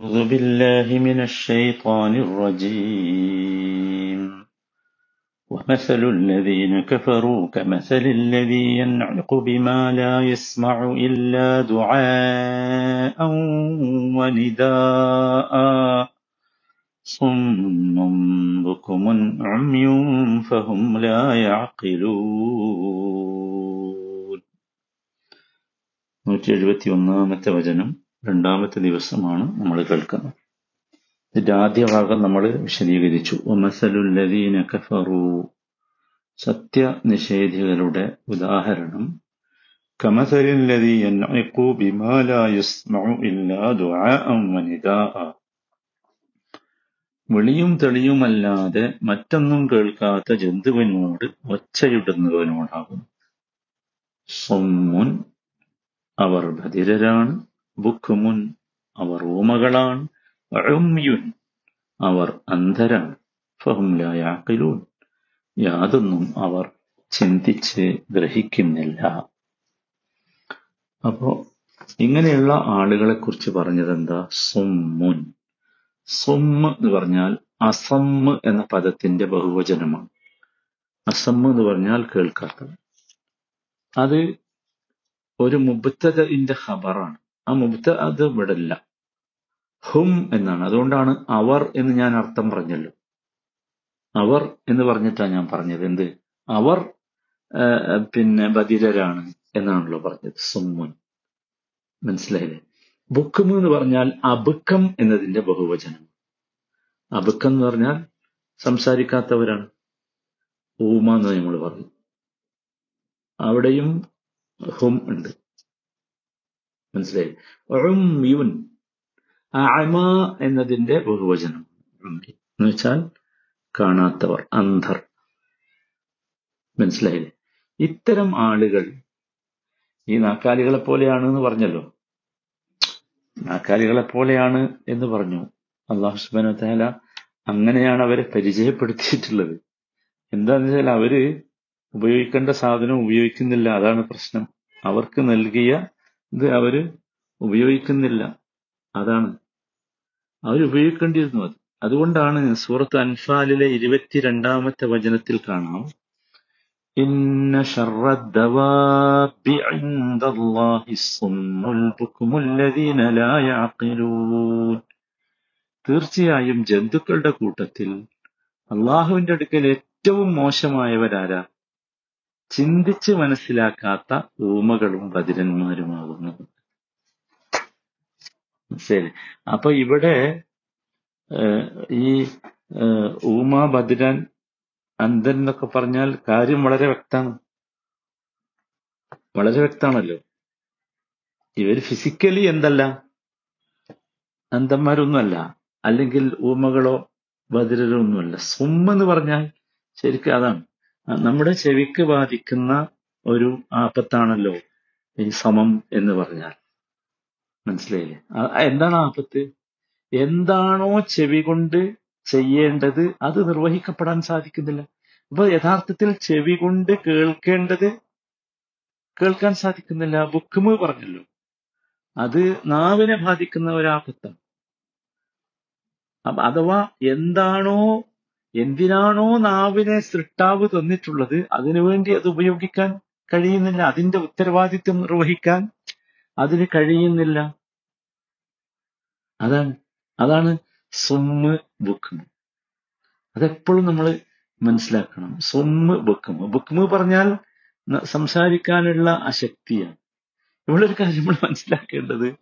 أعوذ بالله من الشيطان الرجيم ومثل الذين كفروا كمثل الذي ينعق بما لا يسمع إلا دعاء ونداء صم بكم عمي فهم لا يعقلون നൂറ്റി എഴുപത്തി ഒന്നാമത്തെ വചനം രണ്ടാമത്തെ ദിവസമാണ് നമ്മൾ കേൾക്കുന്നത്. ഇതിന്റെ ആദ്യ ഭാഗം നമ്മൾ വിശദീകരിച്ചു. ഒമസലുല്ലദീന കഫറു. സത്യനിഷേധികളുടെ ഉദാഹരണം. വെളിയും വിളിയും തെളിയുമല്ലാതെ മറ്റൊന്നും കേൾക്കാത്ത ജന്തുവിനോട് ഒച്ചയിടുന്നവനോടാകും സൊമ്മുൻ അവർ ബധിരരാണ് ബുക്കുമുൻ അവർ ഊമകളാണ് ഉമ്യുൻ അവർ അന്ധരാണ്. ഫഹും ലാ യാഖിലൂൻ. യാതൊന്നും അവർ ചിന്തിച്ച് ഗ്രഹിക്കുന്നില്ല. അപ്പോ ഇങ്ങനെയുള്ള ആളുകളെ കുറിച്ച് പറഞ്ഞത് എന്താ സുമ്മുൻ. സുമ്മ് എന്ന് പറഞ്ഞാൽ അസമ്മ് എന്ന പദത്തിന്റെ ബഹുവചനമാണ്. അസമ്മ് എന്ന് പറഞ്ഞാൽ കേൾക്കാത്തത്. അത് ഒരു മുബത്തതിന്റെ ഖബറാണ്. ആ മുബ്ത അത് ഇവിടെ ഹും എന്നാണ്. അതുകൊണ്ടാണ് അവർ എന്ന് ഞാൻ അർത്ഥം പറഞ്ഞല്ലോ. അവർ എന്ന് പറഞ്ഞിട്ടാണ് ഞാൻ പറഞ്ഞത്. എന്ത്? അവർ പിന്നെ ബധിരരാണ് എന്നാണല്ലോ പറഞ്ഞത്. സുമ്മുൻ. മനസ്സിലായില്ലേ? ബുക്കും എന്ന് പറഞ്ഞാൽ അബുക്കം എന്നതിന്റെ ബഹുവചനം. അബുക്കം എന്ന് പറഞ്ഞാൽ സംസാരിക്കാത്തവരാണ്. ഊമ എന്ന് നമ്മൾ പറഞ്ഞു. അവിടെയും ഹും ഉണ്ട്. മനസ്സിലായി ഉമ്യുൻ അമ എന്നതിന്റെ ബഹുവചനം. എന്ന് വെച്ചാൽ കാണാത്തവർ അന്ധർ. മനസ്സിലായില്ലേ? ഇത്തരം ആളുകൾ ഈ നാക്കാലികളെ പോലെയാണ് എന്ന് പറഞ്ഞല്ലോ. നാക്കാലികളെ പോലെയാണ് എന്ന് പറഞ്ഞു. അള്ളാഹു സുബാന താല അങ്ങനെയാണ് അവരെ പരിചയപ്പെടുത്തിയിട്ടുള്ളത്. എന്താന്ന് വെച്ചാൽ അവർ ഉപയോഗിക്കേണ്ട സാധനം ഉപയോഗിക്കുന്നില്ല. അതാണ് പ്രശ്നം. അവർക്ക് നൽകിയ ഇത് അവർ ഉപയോഗിക്കുന്നില്ല. അതാണ്. അവരുപയോഗിക്കേണ്ടിയിരുന്നു അത്. അതുകൊണ്ടാണ് സൂറത്ത് അൻഫാലിലെ ഇരുപത്തിരണ്ടാമത്തെ വചനത്തിൽ കാണാം തീർച്ചയായും ജന്തുക്കളുടെ കൂട്ടത്തിൽ അള്ളാഹുവിന്റെ അടുക്കൽ ഏറ്റവും മോശമായവരാരാ? ചിന്തിച്ച് മനസ്സിലാക്കാത്ത ഊമകളും ബദിരന്മാരുമാകുന്നു ശരി. അപ്പൊ ഇവിടെ ഈ ഊമ ബദിരൻ അന്ധൻ എന്നൊക്കെ പറഞ്ഞാൽ കാര്യം വളരെ വ്യക്തമാണ്. വളരെ വ്യക്തമാണല്ലോ. ഇവർ ഫിസിക്കലി എന്തല്ല? അന്ധന്മാരൊന്നുമല്ല. അല്ലെങ്കിൽ ഊമകളോ ബദിരരോ ഒന്നുമല്ല. സുമ്മെന്ന് പറഞ്ഞാൽ ശരിക്കും അതാണ്. നമ്മുടെ ചെവിക്ക് ബാധിക്കുന്ന ഒരു ആപത്താണല്ലോ ഈ സമം എന്ന് പറഞ്ഞാൽ. മനസ്സിലായില്ലേ? എന്താണ് ആപത്ത്? എന്താണോ ചെവി കൊണ്ട് ചെയ്യേണ്ടത് അത് നിർവഹിക്കപ്പെടാൻ സാധിക്കുന്നില്ല. അപ്പൊ യഥാർത്ഥത്തിൽ ചെവി കൊണ്ട് കേൾക്കേണ്ടത് കേൾക്കാൻ സാധിക്കുന്നില്ല. ബുക്കുമ് പറഞ്ഞല്ലോ. അത് നാവിനെ ബാധിക്കുന്ന ഒരാപത്താണ്. അഥവാ എന്താണോ എന്തിനാണോ നാവിനെ സൃഷ്ടാവ് തന്നിട്ടുള്ളത്? അതിനുവേണ്ടി അത് ഉപയോഗിക്കാൻ കഴിയുന്നില്ല. അതിന്റെ ഉത്തരവാദിത്വം നിർവഹിക്കാൻ അതിന് കഴിയുന്നില്ല. അതാണ് അതാണ് സ്വമ്മ് ബുക്കും അതെപ്പോഴും നമ്മൾ മനസ്സിലാക്കണം. സ്വമ്മ് ബുക്കും ബുക്കും പറഞ്ഞാൽ സംസാരിക്കാനുള്ള അശക്തിയാണ്. ഇവിടെ ഒരു കാര്യം നമ്മൾ മനസ്സിലാക്കേണ്ടത്.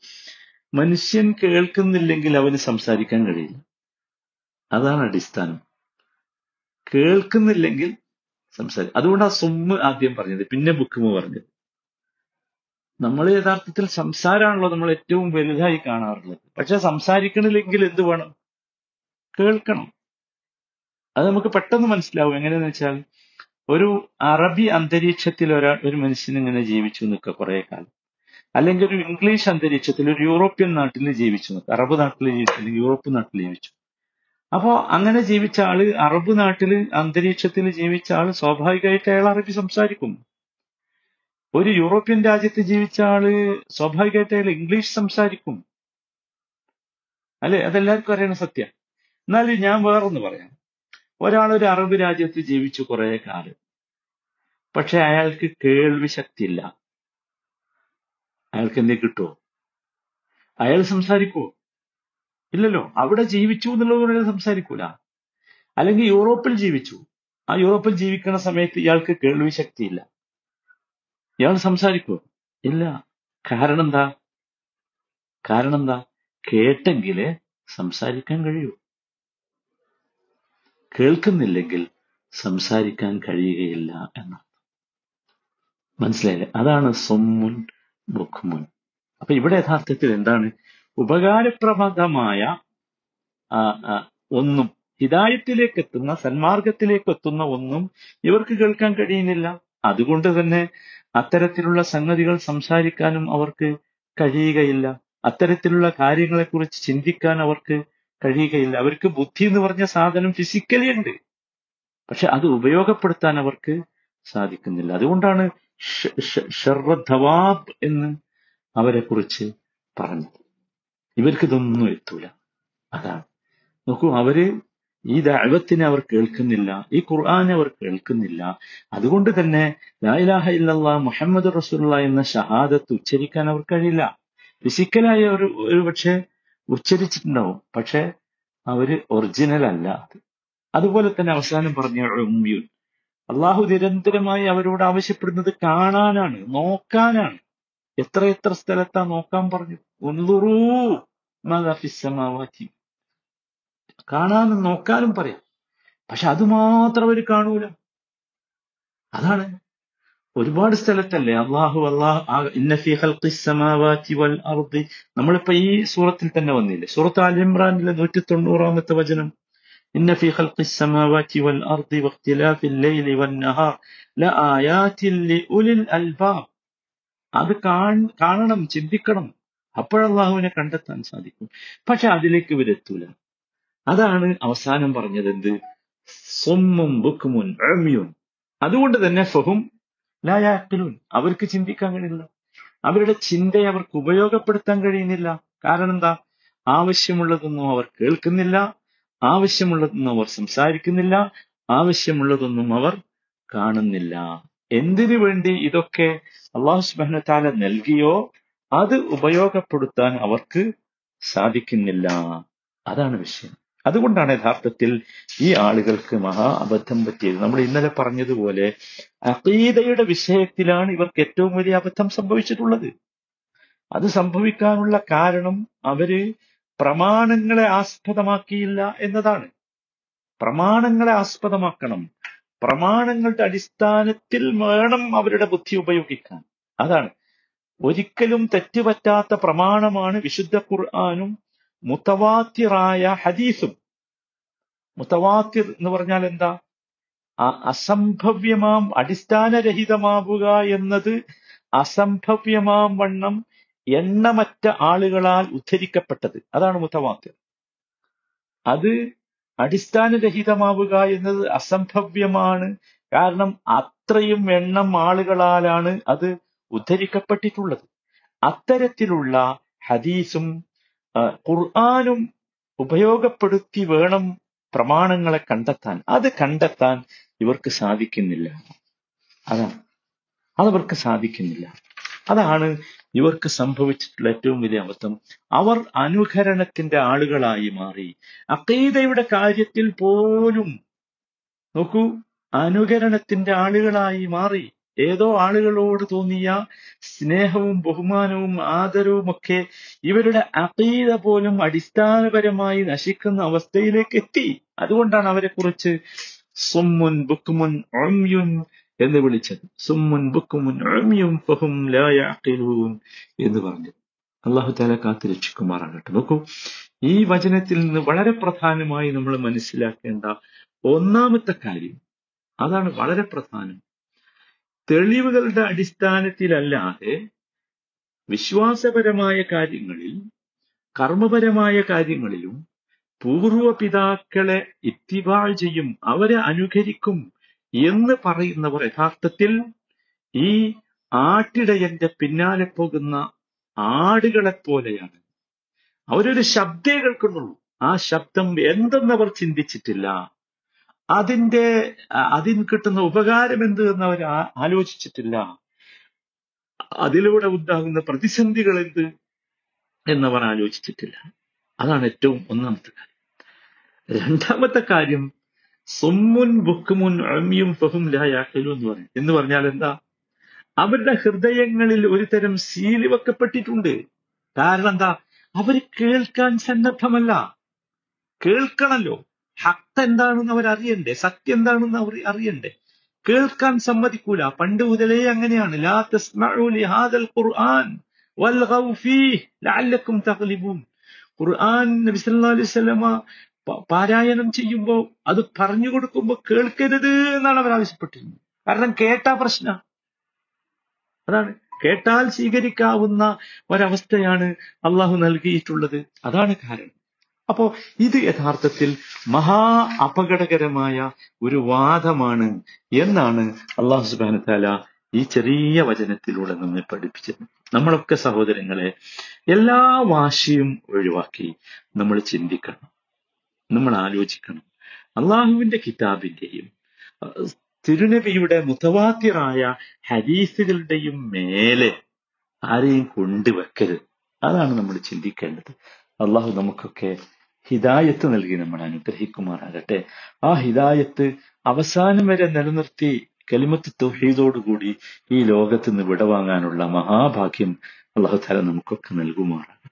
മനുഷ്യൻ കേൾക്കുന്നില്ലെങ്കിൽ അവന് സംസാരിക്കാൻ കഴിയില്ല. അതാണ് അടിസ്ഥാനം. കേൾക്കുന്നില്ലെങ്കിൽ സംസാരി അതുകൊണ്ട് ആ സുമ്മ് ആദ്യം പറഞ്ഞത് പിന്നെ ബുക്കുമ് പറഞ്ഞത്. നമ്മൾ യഥാർത്ഥത്തിൽ സംസാരമാണല്ലോ നമ്മൾ ഏറ്റവും വലുതായി കാണാറുള്ളത്. പക്ഷെ സംസാരിക്കണില്ലെങ്കിൽ എന്ത് വേണം? കേൾക്കണം. അത് നമുക്ക് പെട്ടെന്ന് മനസ്സിലാവും. എങ്ങനെയാന്ന് വെച്ചാൽ ഒരു അറബി അന്തരീക്ഷത്തിൽ ഒരാൾ ഒരു മനുഷ്യൻ ഇങ്ങനെ ജീവിച്ചു നിൽക്കുക കുറെ കാലം. അല്ലെങ്കിൽ ഒരു ഇംഗ്ലീഷ് അന്തരീക്ഷത്തിൽ ഒരു യൂറോപ്യൻ നാട്ടിൽ ജീവിച്ചു നിൽക്കുക. അറബ് നാട്ടിൽ ജീവിച്ചു യൂറോപ്പ് നാട്ടിൽ ജീവിച്ചു. അപ്പോ അങ്ങനെ ജീവിച്ച ആൾ അറബ് നാട്ടിൽ അന്തരീക്ഷത്തിൽ ജീവിച്ച ആൾ സ്വാഭാവികമായിട്ട് അയാൾ അറബി സംസാരിക്കും. ഒരു യൂറോപ്യൻ രാജ്യത്ത് ജീവിച്ച ആൾ സ്വാഭാവികമായിട്ട് അയാൾ ഇംഗ്ലീഷ് സംസാരിക്കും. അല്ലെ? അതെല്ലാവർക്കും അറിയണ സത്യം. എന്നാലും ഞാൻ വേറൊന്ന് പറയാം. ഒരാൾ ഒരു അറബ് രാജ്യത്ത് ജീവിച്ചു കുറെ കാലം. പക്ഷെ അയാൾക്ക് കേൾവി ശക്തിയില്ല. അയാൾക്ക് എന്തേ കിട്ടുമോ അയാൾ സംസാരിക്കുമോ ഇല്ലല്ലോ. അവിടെ ജീവിച്ചു എന്നുള്ളത് പറയുന്നത് സംസാരിക്കൂല. അല്ലെങ്കിൽ യൂറോപ്പിൽ ജീവിച്ചു. ആ യൂറോപ്പിൽ ജീവിക്കുന്ന സമയത്ത് ഇയാൾക്ക് കേൾവി ശക്തിയില്ല. ഇയാൾ സംസാരിക്കുമോ ഇല്ല. കാരണം എന്താ? കാരണം എന്താ? കേട്ടെങ്കിലേ സംസാരിക്കാൻ കഴിയൂ. കേൾക്കുന്നില്ലെങ്കിൽ സംസാരിക്കാൻ കഴിയുകയില്ല എന്നാണ്. മനസ്സിലായില്ലേ? അതാണ് സൊമ്മുൻ ബുഖ്മുൻ. അപ്പൊ ഇവിടെ യഥാർത്ഥത്തിൽ എന്താണ് ഉപകാരപ്രദമായ ഒന്നും ഹിതായത്തിലേക്ക് എത്തുന്ന സന്മാർഗത്തിലേക്ക് എത്തുന്ന ഒന്നും ഇവർക്ക് കേൾക്കാൻ കഴിയുന്നില്ല. അതുകൊണ്ട് തന്നെ അത്തരത്തിലുള്ള സംഗതികൾ സംസാരിക്കാനും അവർക്ക് കഴിയുകയില്ല. അത്തരത്തിലുള്ള കാര്യങ്ങളെക്കുറിച്ച് ചിന്തിക്കാൻ അവർക്ക് കഴിയുകയില്ല. അവർക്ക് ബുദ്ധി എന്ന് പറഞ്ഞ സാധനം ഫിസിക്കലി ഉണ്ട്. പക്ഷെ അത് ഉപയോഗപ്പെടുത്താൻ അവർക്ക് സാധിക്കുന്നില്ല. അതുകൊണ്ടാണ് ഷർവധവാബ് എന്ന് അവരെക്കുറിച്ച് പറഞ്ഞത്. ഇവർക്ക് ഇതൊന്നും എത്തൂല. അതാണ്. നോക്കൂ അവർ ഈ ദൈവത്തിനെ അവർ കേൾക്കുന്നില്ല ഈ ഖുർആാനെ അവർ കേൾക്കുന്നില്ല. അതുകൊണ്ട് തന്നെ ലായിലാഹ ഇല്ലല്ലാ മുഹമ്മദ് റസൂലുള്ള എന്ന ഷഹാദത്ത് ഉച്ചരിക്കാൻ അവർ കഴിയില്ല. ഫിസിക്കലായി അവർ ഒരു പക്ഷെ ഉച്ചരിച്ചിട്ടുണ്ടാവും. പക്ഷെ അവർ ഒറിജിനൽ അല്ല അത്. അതുപോലെ തന്നെ അവസാനം പറഞ്ഞ ഉമ്മിയുൻ അള്ളാഹു നിരന്തരമായി അവരോട് ആവശ്യപ്പെടുന്നത് കാണാനാണ് നോക്കാനാണ്. എത്ര എത്ര സ്ഥലത്താ നോക്കാൻ പറഞ്ഞു? ഉന്തുറൂ മാതാ ഫിസ്സമാവാതി കാണാനും നോക്കാനും പറയാം. പക്ഷെ അത് മാത്രം അവർ കാണൂല. അതാണ്. ഒരുപാട് സ്ഥലത്തല്ലേ അള്ളാഹു അള്ളാഹു നമ്മളിപ്പോ ഈ സൂറത്തിൽ തന്നെ വന്നില്ലേ? സൂറത്ത് അൽ ഇമ്രാനിലെ നൂറ്റി തൊണ്ണൂറാമത്തെ വചനം ഖൽഖിസ് സമാവാതി വൽ അർദി വഖ്തിലാഫിൽ ലൈലി വൻ നഹാർ. ലആയാതിൻ ലിഉലിൽ അൽബാബ്. അത് കാണണം ചിന്തിക്കണം. അപ്പോഴല്ലാഹുവിനെ കണ്ടെത്താൻ സാധിക്കും. പക്ഷെ അതിലേക്ക് ഇവരെത്തൂല അതാണ് അവസാനം പറഞ്ഞത് എന്ത്? സ്വമ്മും ബുക്കുമുൻ അമ്യുൻ. അതുകൊണ്ട് തന്നെ ഫഹും ലായാക്കലുൻ അവർക്ക് ചിന്തിക്കാൻ കഴിയില്ല. അവരുടെ ചിന്തയെ അവർക്ക് ഉപയോഗപ്പെടുത്താൻ കഴിയുന്നില്ല. കാരണം എന്താ? ആവശ്യമുള്ളതൊന്നും അവർ കേൾക്കുന്നില്ല. ആവശ്യമുള്ളതൊന്നും അവർ സംസാരിക്കുന്നില്ല. ആവശ്യമുള്ളതൊന്നും അവർ കാണുന്നില്ല. എന്തിനു വേണ്ടി ഇതൊക്കെ അള്ളാഹു വ നൽകിയോ അത് ഉപയോഗപ്പെടുത്താൻ അവർക്ക് സാധിക്കുന്നില്ല. അതാണ് വിഷയം. അതുകൊണ്ടാണ് യഥാർത്ഥത്തിൽ ഈ ആളുകൾക്ക് മഹാ അബദ്ധം പറ്റിയത്. നമ്മൾ ഇന്നലെ പറഞ്ഞതുപോലെ അഖീദയുടെ വിഷയത്തിലാണ് ഇവർക്ക് ഏറ്റവും വലിയ അബദ്ധം സംഭവിച്ചിട്ടുള്ളത്. അത് സംഭവിക്കാനുള്ള കാരണം അവർ പ്രമാണങ്ങളെ ആസ്പദമാക്കിയില്ല എന്നതാണ്. പ്രമാണങ്ങളെ ആസ്പദമാക്കണം. പ്രമാണങ്ങളുടെ അടിസ്ഥാനത്തിൽ വേണം അവരുടെ ബുദ്ധി ഉപയോഗിക്കാൻ. അതാണ്. ഒരിക്കലും തെറ്റുപറ്റാത്ത പ്രമാണമാണ് വിശുദ്ധ ഖുർആാനും മുത്തവാത്തിറായ ഹദീസും. മുത്തവാത്തിർ എന്ന് പറഞ്ഞാൽ എന്താ? ആ അസംഭവ്യമാം അടിസ്ഥാനരഹിതമാവുക എന്നത് അസംഭവ്യമാം വണ്ണം എണ്ണമറ്റ ആളുകളാൽ ഉദ്ധരിക്കപ്പെട്ടത്. അതാണ് മുത്തവാത്തിർ. അത് അടിസ്ഥാനരഹിതമാവുക എന്നത് അസംഭവ്യമാണ്. കാരണം അത്രയും എണ്ണം ആളുകളാലാണ് അത് ഉദ്ധരിക്കപ്പെട്ടിട്ടുള്ളത്. അത്തരത്തിലുള്ള ഹദീസും ഖുർആാനും ഉപയോഗപ്പെടുത്തി വേണം പ്രമാണങ്ങളെ കണ്ടെത്താൻ. അത് കണ്ടെത്താൻ ഇവർക്ക് സാധിക്കുന്നില്ല. അതാണ്. അതവർക്ക് സാധിക്കുന്നില്ല. അതാണ് ഇവർക്ക് സംഭവിച്ചിട്ടുള്ള ഏറ്റവും വലിയ അബദ്ധം അവർ അനുകരണത്തിന്റെ ആളുകളായി മാറി. അക്കൈതയുടെ കാര്യത്തിൽ പോലും നോക്കൂ അനുകരണത്തിന്റെ ആളുകളായി മാറി. ഏതോ ആളുകളോട് തോന്നിയ സ്നേഹവും ബഹുമാനവും ആദരവും ഒക്കെ ഇവരുടെ അഖീദ പോലും അടിസ്ഥാനപരമായി നശിക്കുന്ന അവസ്ഥയിലേക്ക് എത്തി. അതുകൊണ്ടാണ് അവരെ കുറിച്ച് സുമ്മുൻ ബുക്കുമുൻ ഉമ്യുൻ എന്ന് വിളിച്ചത്. സുമ്മുൻ ബുക്കുമുൻ ഉമ്യും ഫഹും ലാ എന്ന് പറഞ്ഞു. അള്ളാഹു താല കാത്തു രക്ഷിക്കുമാറാകട്ടെ. നോക്കൂ ഈ വചനത്തിൽ നിന്ന് വളരെ പ്രധാനമായി നമ്മൾ മനസ്സിലാക്കേണ്ട ഒന്നാമത്തെ കാര്യം അതാണ് വളരെ പ്രധാനം. തെളിവുകളുടെ അടിസ്ഥാനത്തിലല്ലാതെ വിശ്വാസപരമായ കാര്യങ്ങളിൽ കർമ്മപരമായ കാര്യങ്ങളിലും പൂർവ പിതാക്കളെ ഇത്തിബാൾ ചെയ്യും അവരെ അനുകരിക്കും എന്ന് പറയുന്നവർ യഥാർത്ഥത്തിൽ ഈ ആട്ടിടയന്റെ പിന്നാലെ പോകുന്ന ആടുകളെ പോലെയാണ് അവരൊരു ശബ്ദേ കേൾക്കുന്നുള്ളൂ ആ ശബ്ദം എന്തെന്നവർ ചിന്തിച്ചിട്ടില്ല. അതിന്റെ അതിന് കിട്ടുന്ന ഉപകാരം എന്ത് എന്ന് അവർ ആലോചിച്ചിട്ടില്ല. അതിലൂടെ ഉണ്ടാകുന്ന പ്രതിസന്ധികൾ എന്ത് എന്നവർ ആലോചിച്ചിട്ടില്ല. അതാണ് ഏറ്റവും ഒന്നാമത്തെ കാര്യം. രണ്ടാമത്തെ കാര്യം സുമ്മുൻ ബുക്കുമുൻ അമ്യും ഫഹും ലാ എന്ന് പറയും. എന്ന് പറഞ്ഞാൽ എന്താ? അവരുടെ ഹൃദയങ്ങളിൽ ഒരു തരം സീലി വെക്കപ്പെട്ടിട്ടുണ്ട്. കാരണം എന്താ? അവർ കേൾക്കാൻ സന്നദ്ധമല്ല. കേൾക്കണല്ലോ. ഹക്ത എന്താണെന്ന് അവർ അറിയണ്ടേ? സത്യം എന്താണെന്ന് അവർ അറിയണ്ടേ? കേൾക്കാൻ സമ്മതിക്കൂല. പണ്ട് മുതലേ അങ്ങനെയാണ്. ലാ ഖുർആൻ ഖുർആൻ നബി അലൈഹി വസല്ലമ പാരായണം ചെയ്യുമ്പോൾ അത് പറഞ്ഞു കൊടുക്കുമ്പോൾ കേൾക്കരുത് എന്നാണ് അവർ ആവശ്യപ്പെട്ടിരുന്നത്. കാരണം കേട്ടാ പ്രശ്ന. അതാണ്. കേട്ടാൽ സ്വീകരിക്കാവുന്ന ഒരവസ്ഥയാണ് അള്ളാഹു നൽകിയിട്ടുള്ളത്. അതാണ് കാരണം. അപ്പോ ഇത് യഥാർത്ഥത്തിൽ മഹാ അപകടകരമായ ഒരു വാദമാണ് എന്നാണ് അള്ളാഹു സുബാന ഈ ചെറിയ വചനത്തിലൂടെ നമ്മെ പഠിപ്പിച്ചത്. നമ്മളൊക്കെ സഹോദരങ്ങളെ എല്ലാ വാശിയും ഒഴിവാക്കി നമ്മൾ ചിന്തിക്കണം. നമ്മൾ ആലോചിക്കണം അള്ളാഹുവിന്റെ കിതാബിന്റെയും തിരുനബിയുടെ മുതവാത്തിറായ ഹദീസുകളുടെയും മേലെ ആരെയും കൊണ്ടുവെക്കരുത്. അതാണ് നമ്മൾ ചിന്തിക്കേണ്ടത്. അള്ളാഹു നമുക്കൊക്കെ ഹിദായത്ത് നൽകി നമ്മൾ അനുഗ്രഹിക്കുമാറാകട്ടെ. ആ ഹിദായത്ത് അവസാനം വരെ നിലനിർത്തി കലിമത്ത് തൊഹീദോടുകൂടി ഈ ലോകത്ത് നിന്ന് വിടവാങ്ങാനുള്ള മഹാഭാഗ്യം അള്ളാഹു താല നമുക്കൊക്കെ നൽകുമാറാകട്ടെ.